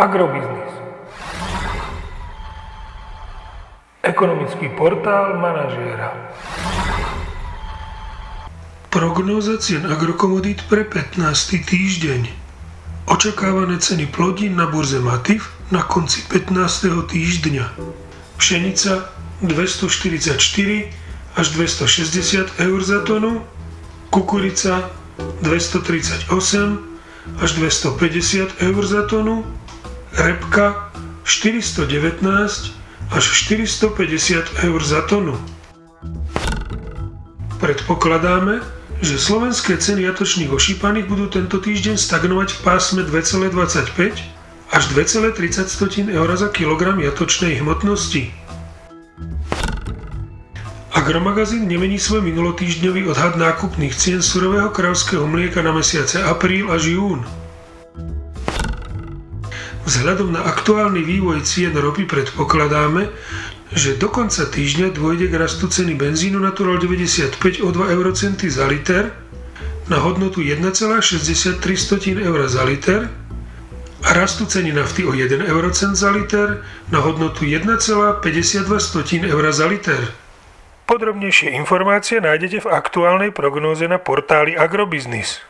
Agrobiznis. Ekonomický portál manažéra. Prognóza cien agrokomodít pre 15. týždeň. Očakávané ceny plodín na burze Matif na konci 15. týždňa. Pšenica 244 až 260 eur za tonu, kukurica 238 až 250 eur za tonu, repka 419 až 450 eur za tonu. Predpokladáme, že slovenské ceny jatočných ošípaných budú tento týždeň stagnovať v pásme 2,25 až 2,30 eur za kilogram jatočnej hmotnosti. Agromagazín nemení svoj minulotýždňový odhad nákupných cien surového kravského mlieka na mesiace apríl až jún. Vzhľadom na aktuálny vývoj cien ropy predpokladáme, že do konca týždňa dôjde k rastu ceny benzínu Natural 95 o 2 eurocenty za liter na hodnotu 1,63 eur za liter a rastu ceny nafty o 1 eurocent za liter na hodnotu 1,52 eur za liter. Podrobnejšie informácie nájdete v aktuálnej prognóze na portáli Agrobiznis.